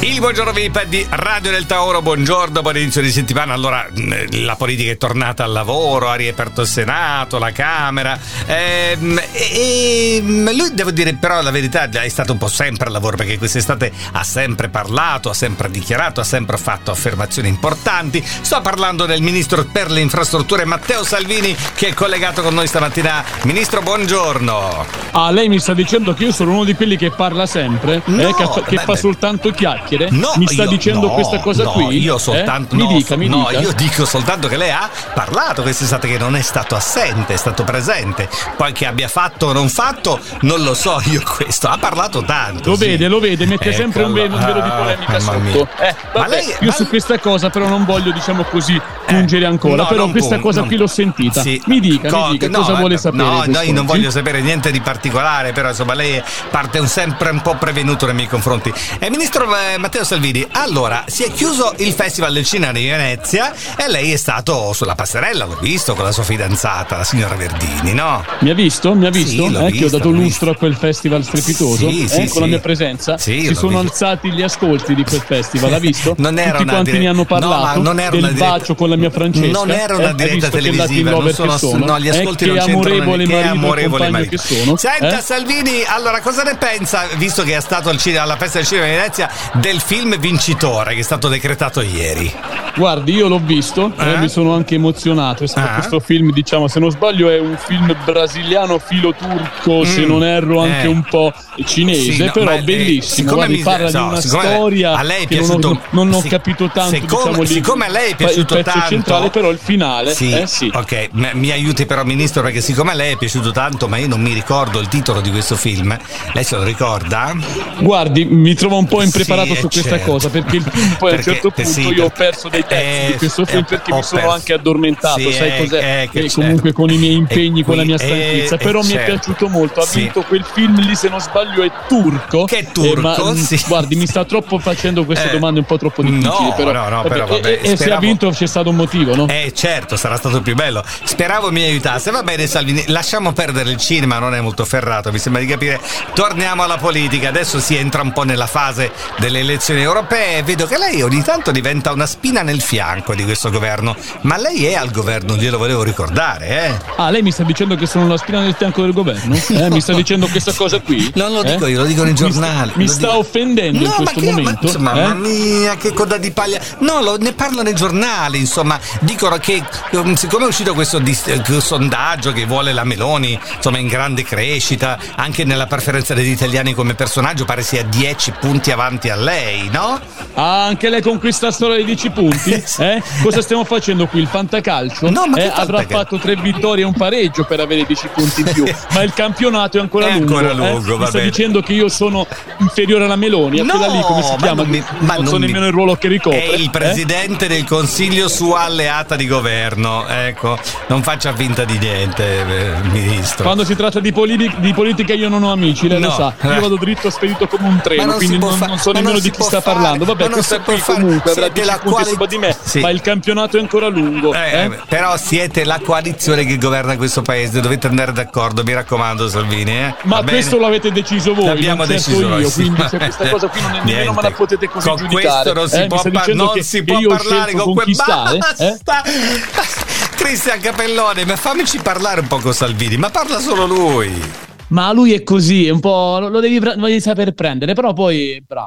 Il buongiorno VIP di Radio del Tauro, buongiorno, buon inizio di settimana. Allora, la politica è tornata al lavoro, ha riaperto il Senato, la Camera. Ehm, e, e, lui, devo dire, però, la verità è stato un po' sempre al lavoro perché quest'estate ha sempre parlato, ha sempre dichiarato, ha sempre fatto affermazioni importanti. Sto parlando del ministro per le infrastrutture Matteo Salvini che è collegato con noi stamattina. Ministro, buongiorno. Ah, lei mi sta dicendo che io sono uno di quelli che parla sempre, no, eh, che, fa, che fa soltanto chiacchiere? No, mi sta io- dicendo no, questa cosa no, qui? Io Eh? soltanto. Mi no, dica, mi no, dica. io dico soltanto che lei ha parlato quest'estate, che non è stato assente, è stato presente. Poi che abbia fatto o non fatto, non lo so io questo. Ha parlato tanto. Lo sì. vede, lo vede, mette Ecco, sempre un velo, un velo di ah, polemica mia. sotto. Eh, Ma vabbè, lei- io ma- su questa cosa però non voglio, diciamo così, pungere ancora, No, però questa pun- cosa qui l'ho sentita. Sì. Mi dica, Co- mi dica, cosa vuole eh, sapere? No, no, io non voglio sapere niente di particolare, però insomma lei parte un sempre un po' prevenuto nei miei confronti. Eh, Ministro eh, Matteo Salvini, allora si è chiuso il Festival del Cinema di Venezia e lei è stato sulla passerella, l'ho visto, con la sua fidanzata, la signora Verdini, no? Mi ha visto? Mi ha visto? Sì, eh, che ho visto, dato lustro a quel festival strepitoso Sì, eh, sì, con la mia presenza. Sì, si sono visto. alzati gli ascolti di quel festival, ha visto? Non era Tutti una quanti dire- ne hanno No, parlato non era del una diretta- bacio con la mia Francesca. Non era una eh, diretta visto televisiva, non sono sono, no, gli eh, ascolti che non c'entrano che marito amorevole marito. che sono. Senta eh? Salvini, allora cosa ne pensa, visto che è stato al cinema, alla festa del cinema di Venezia, del film vincitore che è stato decretato ieri? Guardi, io l'ho visto, eh, Eh? mi sono anche emozionato. Ah. questo film, diciamo, se non sbaglio, è un film brasiliano filo turco, se Mm. non erro anche Eh. un po' cinese, Sì, no, però ma, eh, bellissimo. Guardi, mi- parla so, di una storia a lei è che non ho- piaciuto- non ho, sì, capito tanto, siccome- diciamo, siccome a lei è il piaciuto pezzo tanto- centrale, però il finale, Sì, eh, sì. ok, m- mi aiuti però Ministro perché siccome a lei è piaciuto tanto ma io non mi ricordo il titolo di questo film, lei se lo ricorda? Guardi, mi trovo un po' impreparato su eh, questa certo. cosa perché poi a un certo eh, punto sì, io ho perso dei pezzi eh, di questo film eh, perché mi sono perso. anche addormentato, Sì, sai eh, cos'è? eh, che comunque con i miei impegni, con la mia stanchezza, eh, però eh, mi è certo. piaciuto molto. Ha vinto quel film lì, se non sbaglio, è turco. Che è turco, Eh, ma, mm. Guardi, mi sta troppo facendo queste Eh, domande un po' troppo difficili. però, no, no, però, vabbè, e, se ha vinto c'è stato un motivo, no? Eh certo, sarà stato più bello. Speravo mi aiutasse. Va bene Salvini, lasciamo perdere il cinema, non è molto ferrato, mi sembra di capire. Torniamo alla politica, adesso si entra un po' nella fase delle elezioni europee. Vedo che lei ogni tanto diventa una spina nel fianco di questo governo, ma lei è al governo, glielo volevo ricordare, eh? Ah, lei mi sta dicendo che sono la spina nel fianco del governo? Eh, mi sta dicendo questa cosa qui? Non lo Eh? dico io, lo dico nei Mi sta- giornali. Mi sta offendendo in No, ma questo che, momento. ma, eh? mamma mia, che coda di paglia. No, lo- ne parlano i giornali, insomma, dicono che um, siccome è uscito questo dis- eh, sondaggio che vuole la Meloni, insomma, in grande crescita, anche nella preferenza degli italiani come personaggio, pare sia 10 punti avanti a lei, no? Ah, anche lei con questa storia di 10 punti? Eh? Cosa stiamo facendo qui? Il fantacalcio? No, Eh, Avrà fatto tre vittorie e un pareggio per avere 10 punti in più. ma il campionato è ancora È lungo. ancora eh? lungo, sta bene. dicendo che io sono inferiore alla Meloni, a No, quella lì come si ma chiama? non mi- ma non non so mi- nemmeno il ruolo che ricopre. È il eh? presidente del consiglio sua alleata di governo, ecco, non faccia finta di niente, eh, ministro. Quando si tratta di, poli- di politica io non ho amici, lei No. lo sa. Io vado dritto spedito come un treno, quindi non, fa- non so nemmeno non di chi sta fare. parlando. Ma Vabbè, non si può fare. comunque avrà Siete 10 la punti quali- sopra di me, Sì. ma il campionato è ancora lungo. Eh, eh? eh, però siete la coalizione che governa questo paese, dovete andare d'accordo, mi raccomando Salvini. Eh? Ma Va bene? questo l'avete deciso voi, L'abbiamo non deciso noi, io, sì. quindi se questa cosa qui non è nemmeno me la potete così Con giudicare. questo non si eh? Può, par- non si può parlare con quel conquistare, eh? basta. Cristian Capellone, ma fammici parlare un po' con Salvini, ma parla solo lui. Ma lui è così, è un po'. lo devi, pre- lo devi saper prendere, però poi bravo.